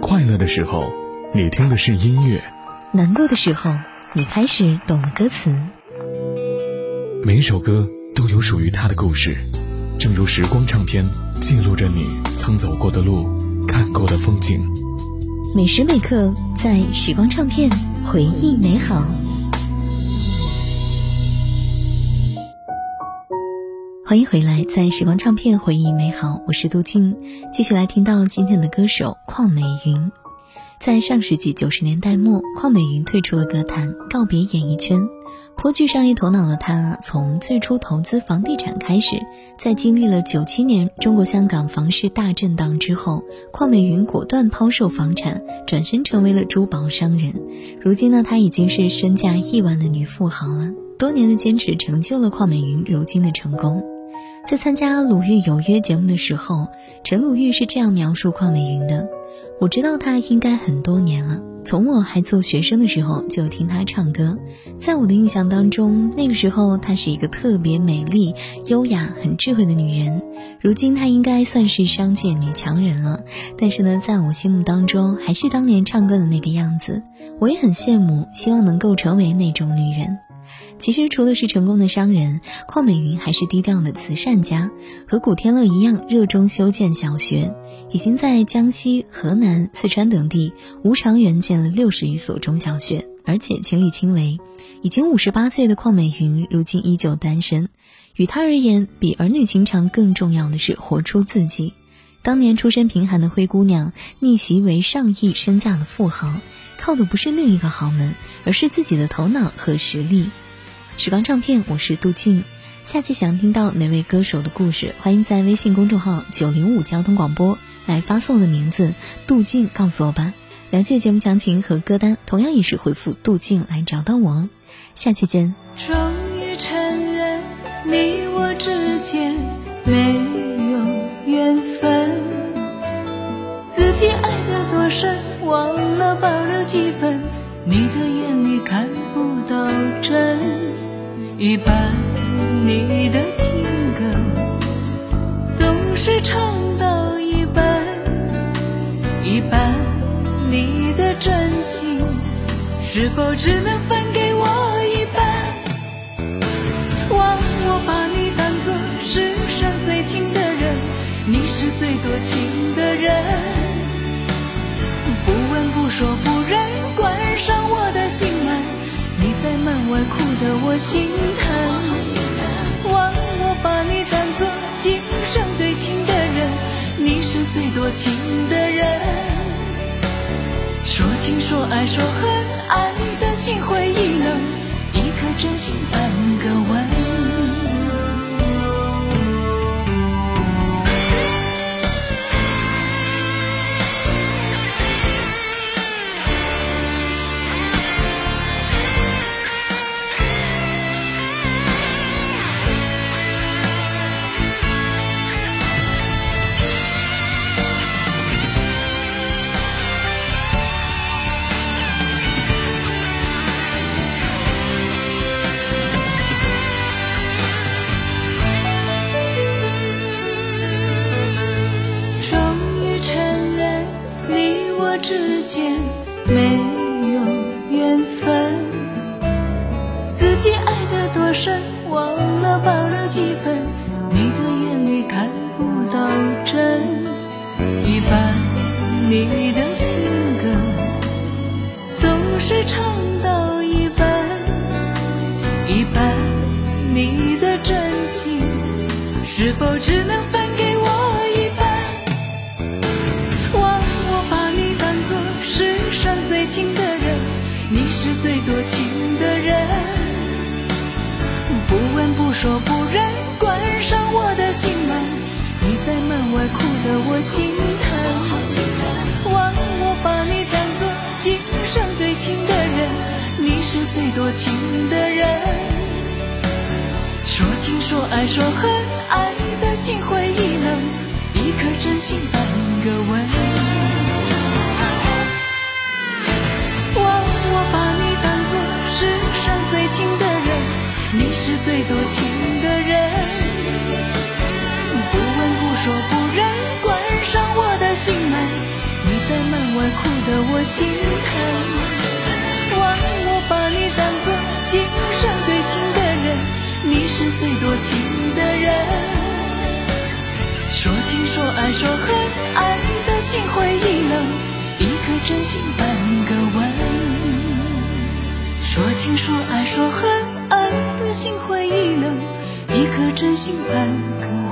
快乐的时候，你听的是音乐；难过的时候，你开始懂了歌词。每首歌都有属于它的故事，正如时光唱片记录着你曾走过的路、看过的风景。每时每刻，在时光唱片回忆美好。欢迎回来，在时光唱片回忆美好，我是杜静，继续来听到今天的歌手邝美云。在上世纪九十年代末，邝美云退出了歌坛，告别演艺圈。颇具商业头脑的她，从最初投资房地产开始，在经历了九七年中国香港房市大震荡之后，邝美云果断抛售房产，转身成为了珠宝商人。如今呢，她已经是身价亿万的女富豪了。多年的坚持，成就了邝美云如今的成功。在参加《鲁豫有约》节目的时候，陈鲁豫是这样描述邝美云的：“我知道她应该很多年了，从我还做学生的时候就听她唱歌。在我的印象当中，那个时候她是一个特别美丽、优雅、很智慧的女人。如今她应该算是商界女强人了，但是呢，在我心目当中还是当年唱歌的那个样子。我也很羡慕，希望能够成为那种女人。”其实，除了是成功的商人，邝美云还是低调的慈善家，和古天乐一样热衷修建小学，已经在江西、河南、四川等地无偿援建了六十余所中小学，而且亲力亲为。已经五十八岁的邝美云，如今依旧单身。与她而言，比儿女情长更重要的是活出自己。当年出身贫寒的灰姑娘，逆袭为上亿身价的富豪，靠的不是另一个豪门，而是自己的头脑和实力。时光唱片，我是杜静。下期想听到哪位歌手的故事，欢迎在微信公众号“九零五交通广播”来发送我的名字“杜静”告诉我吧。了解节目详情和歌单，同样也是回复“杜静”来找到我。下期见。终于承认你我之间没有缘分，自己爱得多深，忘了保留几分。你的眼里看不到真。一半你的情歌总是唱到一半，一半你的真心是否只能分给我一半？忘我把你当作世上最亲的人，你是最多情的人，我心疼，忘我把你当作今生最亲的人，你是最多情的人。说情说爱说恨，爱的心灰意冷，一颗真心半个之间没有缘分，自己爱得多深，忘了保留几分。你的眼里看不到真，一半你的情歌总是唱到一半，一半你的真心是否只能分？多情的人，不问不说不认，关上我的心门。你在门外哭得我心疼，忘我把你当作今生最亲的人，你是最多情的人。说情说爱说恨，爱的心灰意冷，一颗真心半个吻。最多情的人，不问不说不认，关上我的心门。你在门外哭得我心疼。忘我把你当作今生最亲的人，你是最多情的人。说情说爱说恨，爱的心灰意冷，一颗真心半个吻。说情说爱说恨，心灰意冷，一颗真心半。